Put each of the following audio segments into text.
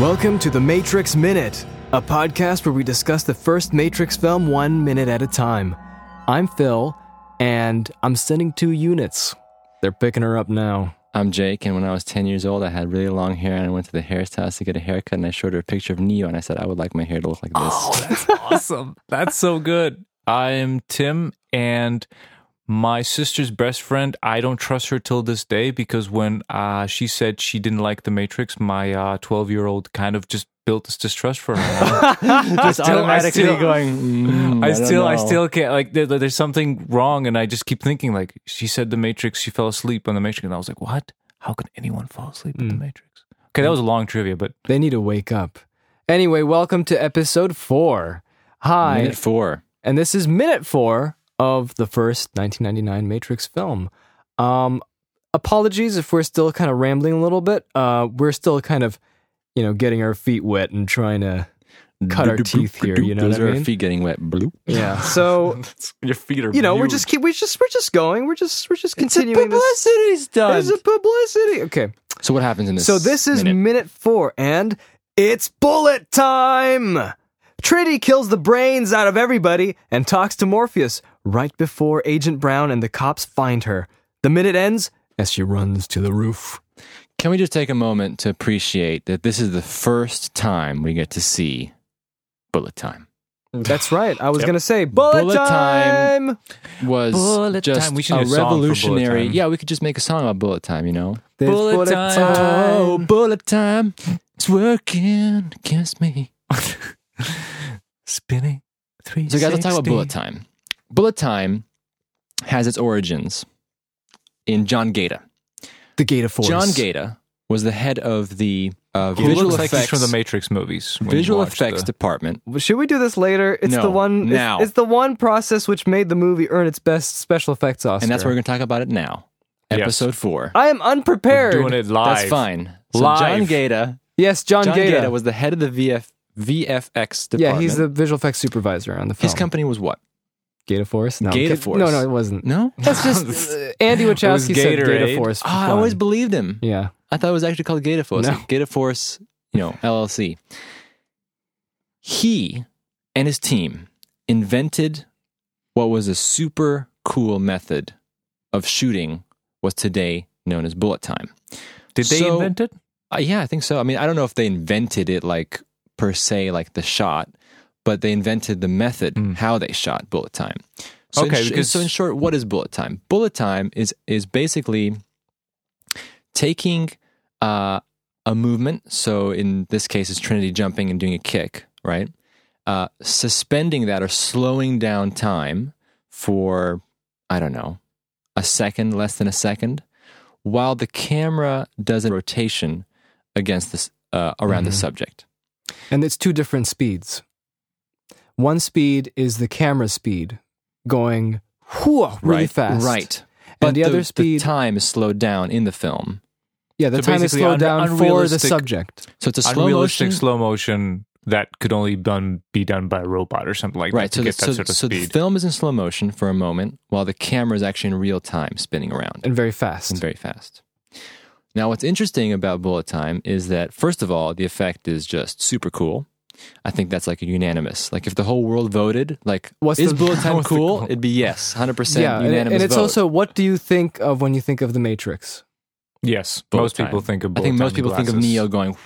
Welcome to the Matrix Minute, a podcast where we discuss the first Matrix film one minute at a time. I'm Phil, and I'm sending two units. They're picking her up now. I'm Jake, and when I was 10 years old, I had really long hair, and I went to the hairstylist to get a haircut, and I showed her a picture of Neo, and I said, I would like my hair to look like this. Oh, that's awesome. That's so good. I am Tim, and my sister's best friend, I don't trust her till this day because when uh, she said she didn't like The Matrix, my 12 year old kind of just built this distrust for her. Just still- automatically still- going, mm, I don't still, I still can't. Like, there, there's something wrong, and I just keep thinking, like, she said The Matrix, she fell asleep on The Matrix, and I was like, what? How can anyone fall asleep in The Matrix? Okay, that was a long trivia, but They need to wake up. Anyway, welcome to episode four. Hi, Minute four. and this is minute four of the first 1999 Matrix film. Um, apologies if we're still kind of rambling a little bit. Uh, we're still kind of, you know, getting our feet wet and trying to cut our teeth here. You know Those what are I our feet getting wet. Bloop. Yeah. So your feet are you know, we're just keep we just we're just going. We're just we're just continuing. Publicity's done. It's a publicity. Okay. So what happens in this? So this is minute? minute four, and it's bullet time. Trinity kills the brains out of everybody and talks to Morpheus right before Agent Brown and the cops find her. The minute ends as she runs to the roof. Can we just take a moment to appreciate that this is the first time we get to see bullet time? That's right. I was Yep. gonna say bullet, Bullet time. time. Was Bullet just time. We should a need a song for bullet revolutionary. time. Yeah, we could just make a song about bullet time. You know. There's Bullet time. Oh, bullet time. It's working against me. spinning. Three. So, guys, let's talk about bullet time. Bullet time has its origins in John Gaeta. The Gate of Force. John Gaeta was the head of the uh, He visual looks like effects from the Matrix movies. visual effects the- department. Should we do this later? It's No, the one. now. It's, the one process which made the movie earn its best special effects Oscar. And that's where we're going to talk about it now. Yes. Episode four. I am unprepared. We're doing it live. That's fine. So Live. John Gaeta, Yes, John, John Gaeta. Gaeta was the head of the VF, VFX department. yeah, he's the visual effects supervisor on the film. His company was what? Gaeta Force. No, kid- Force. No, no, it wasn't. No? That's just uh, Andy Wachowski said Gator Force. for Oh, I always believed him. Yeah. I thought it was actually called Gator Force. No. Gaeta Force, you know, LLC. He and his team invented what was a super cool method of shooting what's today known as bullet time. Did they So- invent it? Uh, yeah, I think so. I mean, I don't know if they invented it like per se, like the shot, but they invented the method Mm. how they shot bullet time. So Okay, in sh- because- so in short, what is bullet time? Bullet time is is basically taking uh, a movement. So in this case, it's Trinity jumping and doing a kick, right? Uh, suspending that or slowing down time for I don't know a second, less than a second, while the camera does a rotation against this uh, around the Mhm. subject. And it's two different speeds. One speed is the camera speed going whew, really right, fast. right? And But the, other speed, time is slowed down in the film, yeah, the So time is slowed un- down for the subject. so it's a slow Unrealistic motion. slow motion that could only done, be done by a robot or something like Right, that to so, the, get that so, sort of so the film is in slow motion for a moment, while the camera is actually in real time spinning around. And very fast. and very fast. Now, what's interesting about bullet time is that, first of all, the effect is just super cool. I think that's like a unanimous. Like, if the whole world voted, like, What's is the- bullet time what's the cool? It'd be yes, 100% yeah, and, unanimous and it's vote. also what do you think of when you think of the Matrix? yes, Bullet most people think of. Bullet time. I think bullet most time people think of. Neo going,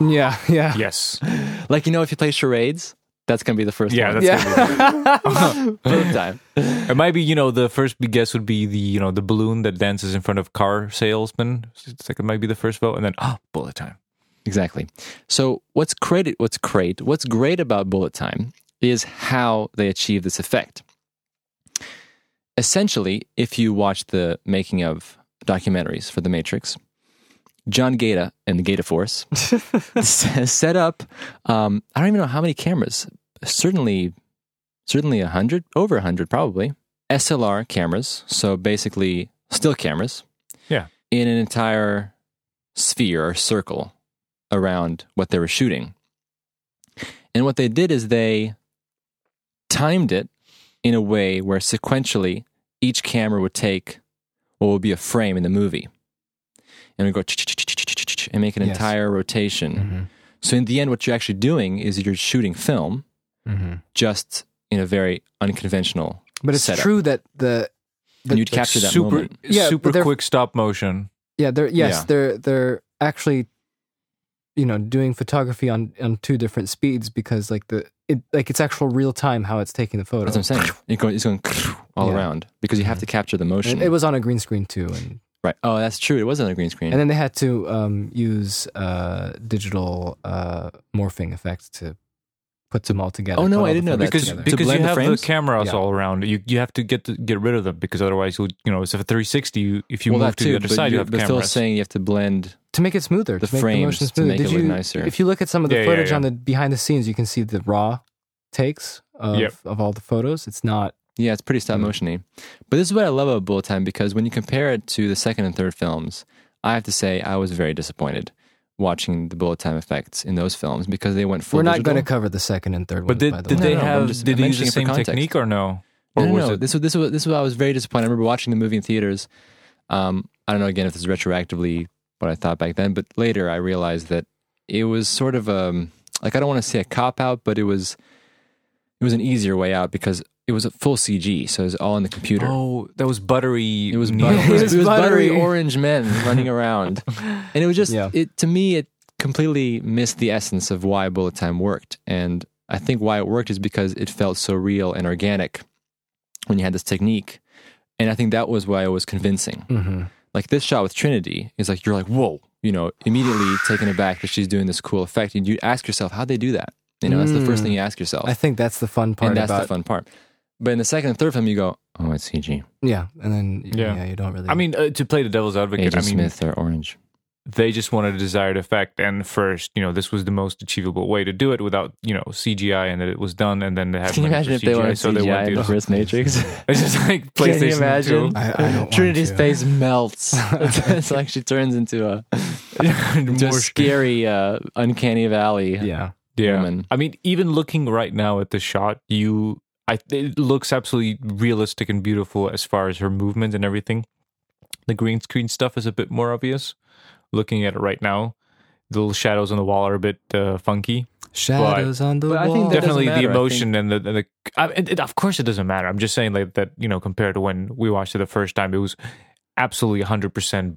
Yeah, yeah. Yes, like, you know, if you play charades, that's going to be the first Yeah, one. that's yeah. bullet time. it might be. You know, the first guess would be the you know the balloon that dances in front of car salesman. It's like it might be the first vote, and then oh, bullet time. Exactly. So what's great what's great what's great about bullet time is how they achieve this effect. Essentially, if you watch the making of documentaries for The Matrix, John Gaeta and the Gaeta Force set up um, I don't even know how many cameras. Certainly certainly a hundred, over a hundred probably. SLR cameras, so basically still cameras. Yeah. In an entire sphere or circle around what they were shooting. And what they did is they timed it in a way where sequentially each camera would take what would be a frame in the movie. And we go and make an Yes. entire rotation. Mm-hmm. So in the end, what you're actually doing is you're shooting film, Mm-hmm. just in a very unconventional. But it's setup. true that the and you'd Like capture that super, moment. Yeah, super quick stop motion. yeah they're yes Yeah. they're they're actually you know doing photography on on two different speeds because like the it like it's actual real time how it's taking the photo. That's what I'm saying. You're going, it's going all Yeah. around because you have to capture the motion. And it was on a green screen too, and right. Oh, that's true. It was on a green screen. and then they had to um, use uh, digital uh, morphing effects to put them all together. Oh, no, I didn't know that. because because you have the, frames? cameras Yeah. all around. You you have to get to get rid of them because otherwise, you'll, you know, it's a 360. You, if you well, move to too. the other but side, you you're have but still saying you have to blend. to make it smoother, the to make the frames motion to smoother. make Did it look you, nicer. If you look at some of the Yeah, yeah, footage yeah. on the behind the scenes, you can see the raw takes of Yep. of all the photos. It's not. Yeah, it's pretty stop Mhm. motiony. But this is what I love about Bullet Time because when you compare it to the second and third films, I have to say I was very disappointed watching the Bullet Time effects in those films because they went full. we're not going to cover the second and third But ones. did, by the did way. they No, no, have? just- did I'm they use the mentioning it for same technique or no? No, Or no, was no. it? This was this was this was why I was very disappointed. I remember watching the movie in theaters. Um, I don't know again if this is retroactively what I thought back then, but later I realized that it was sort of um like I don't want to say a cop out, but it was it was an easier way out because it was a full CG, so it was all in the computer. Oh, that was buttery. It was, neon. butter- it was, It was it was buttery buttery. orange men running around, and it was just Yeah. it to me. It completely missed the essence of why Bullet Time worked, and I think why it worked is because it felt so real and organic when you had this technique, and I think that was why it was convincing. Mhm. Like this shot with Trinity is like you're like whoa, you know, immediately taken aback that she's doing this cool effect, and you ask yourself how'd they do that? You know, that's the first Mm. thing you ask yourself, I think that's the fun part and that's about the fun part. But in the second and third film, you go, oh, it's CG. yeah, and then yeah, Yeah. you don't really. I mean, uh, to play the devil's advocate, Agent I mean, Smith or Orange. they just wanted a desired effect, and first, you know, this was the most achievable way to do it without, you know, CGI, and that it was done, and then they had Can you money for imagine if they CGI, so they CGI went in the to- first Matrix? It's just like Can PlayStation you imagine? 2. I, I don't want Trinity's to. face melts. it's, it's like she turns into a, into a More- scary, uh, uncanny valley Yeah, Yeah. woman. I mean, even looking right now at the shot, you, I, it looks absolutely realistic and beautiful as far as her movement and everything. The green screen stuff is a bit more obvious. Looking at it right now, the little shadows on the wall are a bit uh, funky. shadows on the but I think wall. Definitely the matter, I emotion and the, and the I, it, it- of course it doesn't matter. I'm just saying like that, you know, compared to when we watched it the first time, it was absolutely 100%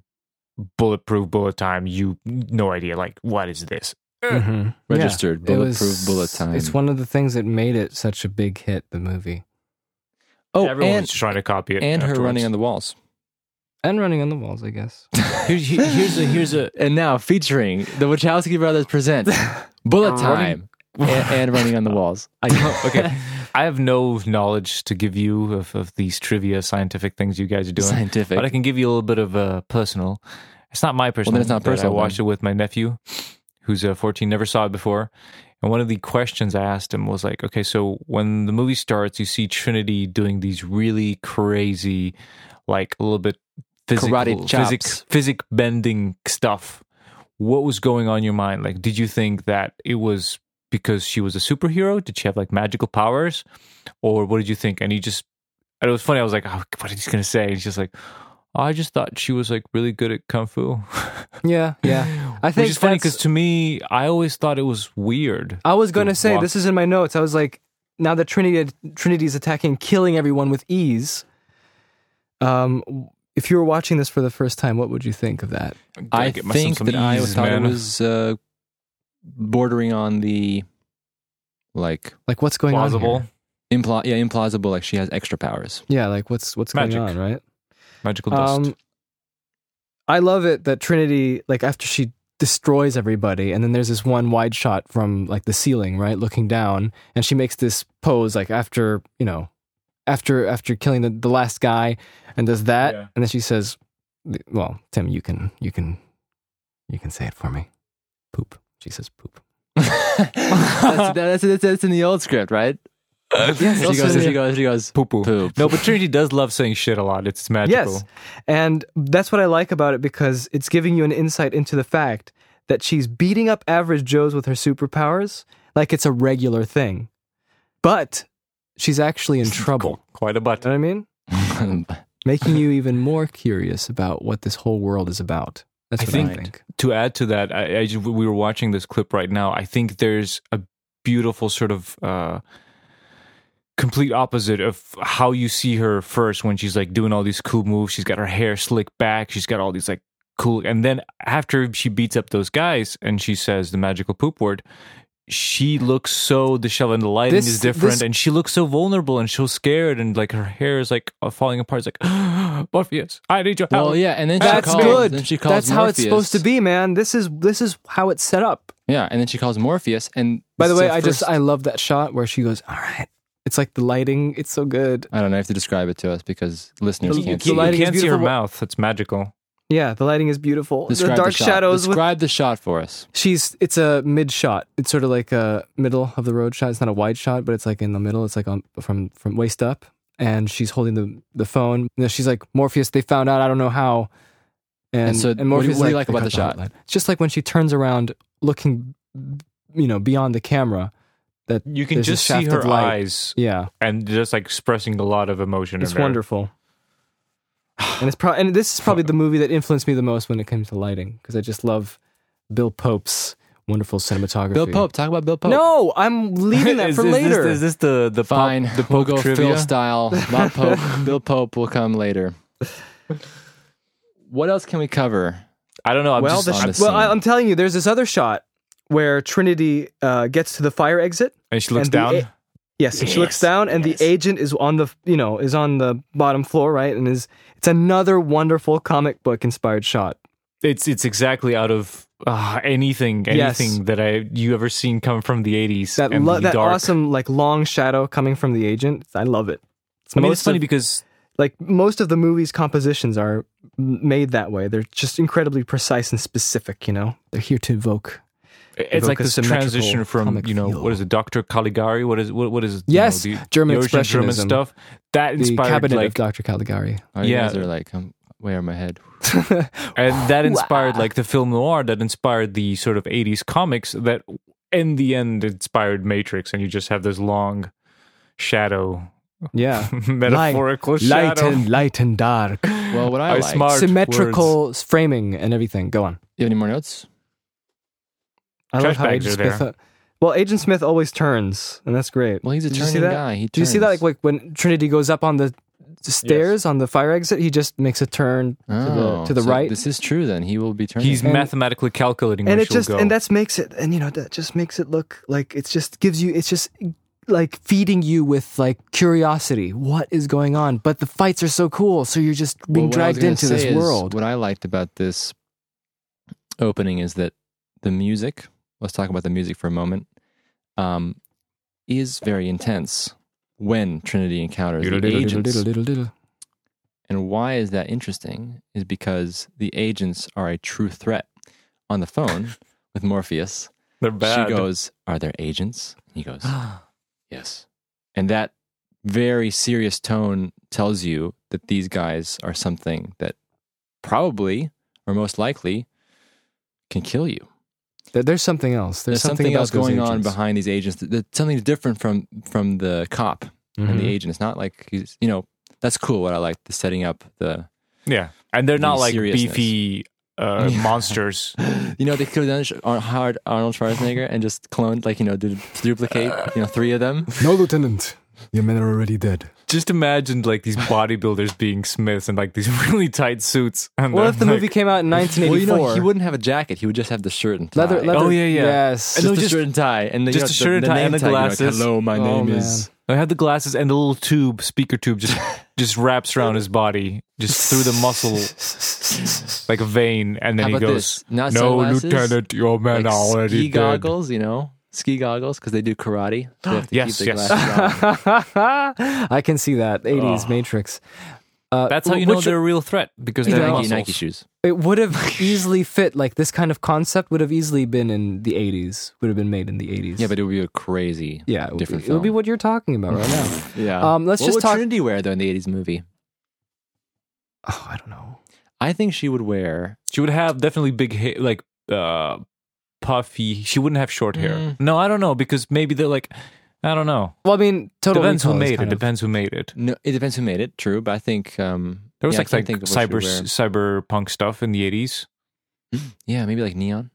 bulletproof bullet time. You no idea like what is this? Mhm. Registered, Yeah. Bulletproof was- bullet time. It's one of the things that made it such a big hit. The movie Oh, Everyone and, was trying to copy it. and her running on the walls. and running on the walls, I guess. Here's, here's a here's a And now featuring the Wachowski brothers present Bullet Time and, and Running on the Walls. I know. Okay, I have no knowledge to give you of, of these trivia scientific things you guys are doing, Scientific. but I can give you a little bit of uh, personal. It's not my personal. then it's not but personal, I watched it with my nephew, who's uh, 14, never saw it before. And one of the questions I asked him was like, okay, so when the movie starts, you see Trinity doing these really crazy, like a little bit physical, Karate physic, physic bending stuff. What was going on in your mind? Like, did you think that it was because she was a superhero? Did she have like magical powers, or what did you think? And he just, and it was funny. I was like, oh, what is he gonna say? And he's just like, I just thought she was like really good at kung fu. Yeah, yeah. I think it's funny because to me, I always thought it was weird. I was going to to say walk- this is in my notes. I was like, now that Trinity Trinity's attacking, killing everyone with ease. Um, if you were watching this for the first time, what would you think of that? I Gotta get myself think some that I thought man. it was uh, bordering on the like Like, what's going plausible, on? impl- yeah, implausible. Like she has extra powers. Yeah, like what's what's Magic. going on, right? Magical dust. Um, I love it that Trinity, like after she destroys everybody, and then there's this one wide shot from like the ceiling, right, looking down, and she makes this pose like after you know, after after killing the, the last guy, and does that, Yeah. and then she says, "Well, Tim, you can you can you can say it for me." Poop. She says poop. that's, that's, that's, that's in the old script, right? Yes, She also goes, in she goes, she goes, poo poo. poop. No, but Trinity does love saying shit a lot. It's magical. Yes. And that's what I like about it because it's giving you an insight into the fact that she's beating up average Joes with her superpowers like it's a regular thing. But she's actually in trouble. Quite a butt. You know what I mean? Making you even more curious about what this whole world is about. That's I what think- I think. to add to that, I, I we were watching this clip right now. I think there's a beautiful sort of uh, complete opposite of how you see her first when she's like doing all these cool moves. She's got her hair slicked back. She's got all these like cool, and then after she beats up those guys and she says the magical poop word. She looks so disheveled, and the lighting This- is different, this- and she looks so vulnerable and so scared, and like her hair is like uh, falling apart. It's like, Morpheus, I need your help. Well, yeah, and then she That's calls, good. Then she calls That's how it's supposed to be, man. This is this is how it's set up. Yeah, and then she calls Morpheus. And By the way, the I just I love that shot where she goes, "All right." It's like the lighting. It's so good. I don't know. I have to describe it to us because listeners The- can't the see. you can't see her mouth. It's magical. Yeah, the lighting is beautiful. Describe the dark shot. shadows with Describe the shot for us. she's it's a mid shot. It's sort of like a middle of the road shot. It's not a wide shot, but it's like in the middle. It's like on from from waist up, and she's holding the the phone. You know, she's like Morpheus. They found out. I don't know how. And, And so what do you- Morpheus what do you is like about the shot?" hotline." It's just like when she turns around, looking, you know, beyond the camera. That You can just see her eyes Yeah, and just like expressing a lot of emotion. it's in there. wonderful. And it's pro- and this is probably the movie that influenced me the most when it comes to lighting because I just love Bill Pope's wonderful cinematography. Bill Pope. Talk about Bill Pope. No, I'm leaving that is, for is later. This, is this the the Fine. Pop, the we'll go trivia? Phil style. Not Pope. Bill Pope will come later. What else can we cover? I don't know. I'm well, just, the on I'm- sh- well, I, I'm telling you, there's this other shot where Trinity uh, gets to the fire exit. And she looks and down. a- Yes, and she looks down, and yes. the agent is on the you know is on the bottom floor, right? And is it's another wonderful comic book inspired shot. it's it's exactly out of uh, anything Yes. anything that I you ever seen come from the 80s. That lo- the that dark. awesome like long shadow coming from the agent. I love it. It's I mean, most it's funny of- because like most of the movie's compositions are made that way. They're just incredibly precise and specific. You know, they're here to evoke. It's like evoke this transition from you know feel. what is it, Doctor Caligari? What is what what is Yes, you know, the, German the original German expressionism. stuff that The inspired cabinet like of Dr. Caligari. Oh, Yeah. guys are like, I'm way over my head. and that inspired like the film noir that inspired the sort of 80s comics that in the end inspired matrix and you just have this long shadow Yeah, metaphorical light shadow and light and dark, Well, what I I like. smart symmetrical framing and everything. Go on. You have any more notes? I Trash love how bags Agent are Smith. there. uh, well, Agent Smith always turns, and that's great. Well, he's a Did you see turning that? guy. He Do you see that? Like, turns. like when Trinity goes up on the the stairs on the fire exit, he just makes a turn to the Oh, to the so right, This is true. Then he will be turning. he's And- mathematically calculating and where it she'll just go. and that's makes it, and you know that just makes it look like it's just gives you it's just like feeding you with like curiosity. What is going on? But the fights are so cool, so you're just being Well, what I was dragged gonna into this say is, world. What I liked about this opening is that the music. Let's talk about the music for a moment. Um, is very intense when Trinity encounters the agents. And why is that interesting? Is because the agents are a true threat. On the phone with Morpheus, they're bad she goes, "Are there agents?" He goes, "Yes." And that very serious tone tells you that these guys are something that probably or most likely can kill you. There- There's something else. There's, There's, something, else about those going on behind these agents. that- That's something different from from the cop and the Mhm. agent. It's not like he's you know that's cool. What I like the setting up the yeah and they're not like beefy uh, Yeah. monsters you know they could have done Ar- Howard Arnold Schwarzenegger and just cloned like you know did duplicate you know three of them. No, Lieutenant. Your men are already dead. Just imagine like these bodybuilders being smiths and like these really tight suits and Well, if the like, movie came out in Well, 1984, you know he wouldn't have a jacket. He would just have the shirt and tie. leather, leather. Oh, yeah, yeah. Yes. Just no, the just- shirt and tie, and the, just you know, the shirt and tie and the tag, you know, like, glasses. Hello, my Oh, name man. is. I had the glasses and the little tube, speaker tube, just just wraps around his body, just through the muscle, like a vein, and then he goes, "No, sunglasses, Lieutenant, your men like are already ski dead." goggles, you know, ski goggles because they do karate. So they have to Yes, keep the yes. glasses. I can see that 80s Oh. Matrix. Uh, That's how you know which- they're a real threat because they're know- Nike. Nike shoes. It would have easily fit like this kind of concept would have easily been in the 80s. Would have been made in the 80s. Yeah, but it would be a crazy, yeah, it different be, it would be what you're talking about right now. yeah. Um, let's what just would talk- Trinity wear though in the '80s movie? oh, I don't know. I think she would wear. She would have definitely big hair, like uh, puffy. She wouldn't have short hair. Mm. No, I don't know because maybe they're like, I don't know. Well, I mean, total Depends who made it. of- Depends who made it. No, it depends who made it. True, but I think um, There was yeah, like like think of what she cyber would cyberpunk stuff in the eighties. Yeah, maybe like neon.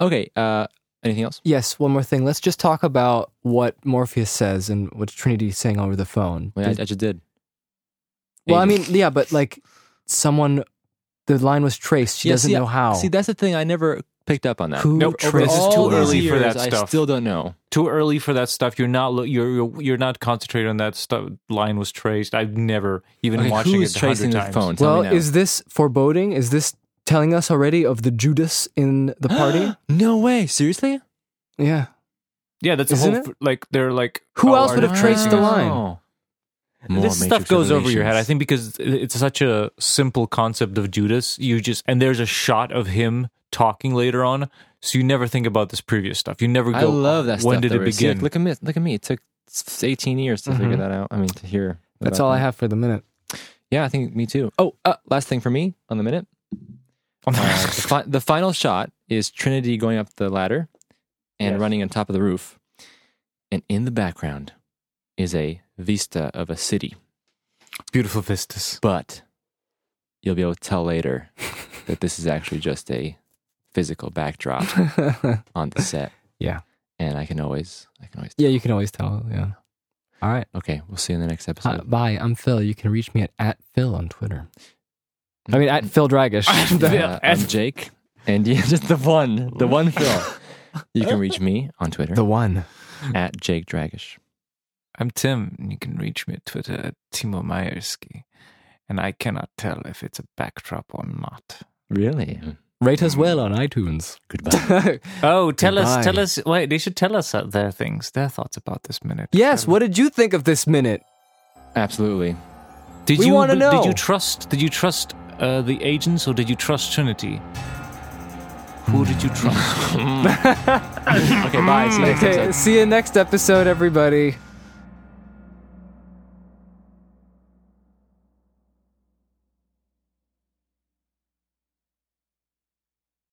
Okay. Uh, anything else? Yes, one more thing. Let's just talk about what Morpheus says and what Trinity's saying over the phone. Wait, I, I just did. well, I mean, yeah, but like someone, the line was traced. She Yeah, doesn't see, know how. See, that's the thing. I never picked up on that. Who Nope, traced this is too these early for years, that I still don't know. Too early for that stuff. You're not. lo- You're you're, you're not concentrating on that stuff. Line was traced. I've never even Okay, watching it a tracing hundred the phone? Tell well, me now. is this foreboding? Is this telling us already of the Judas in the party? no way. Seriously? yeah. Yeah, that's a Isn't whole. Like they're like. Who oh, else would have traced the tracing us? line? Wow. More this stuff goes over your head. I think because it's such a simple concept of Judas, you just and there's a shot of him talking later on, so you never think about this previous stuff. You never go. I love that stuff. When did though, it where- see, begin? look at me. Look at me. It took 18 years to figure Mhm. that out. I mean, to hear. That's about all I have for the minute. Yeah, I think me too. Oh, uh, last thing for me on the minute. Uh, the, fi- the final shot is Trinity going up the ladder and Yes. running on top of the roof. And in the background is a vista of a city. Beautiful vistas. But you'll be able to tell later that this is actually just a physical backdrop on the set. Yeah. And I can always, I can always. yeah, you can always tell. Yeah. All right. Okay, we'll see you in the next Hi, episode. bye. I'm Phil. You can reach me at, at Phil on Twitter. I mean, at Phil Dragish. Uh, I'm Jake, and yeah, just the one, the one Phil. You can reach me on Twitter the one. at Jake Dragish. I'm Tim, and you can reach me at Twitter at Timo Majerski. And I cannot tell if it's a backdrop or not. Really? Rate us well on iTunes. Goodbye. Oh, tell us, tell us. Wait, they should tell us uh, their things, their thoughts about this minute. yes. What did you think of this minute? Absolutely. did we you wanna know. Did you trust? Did you trust uh, the agents or did you trust Trinity? Who did you trust? Okay, bye. See you Okay. See you next episode, everybody.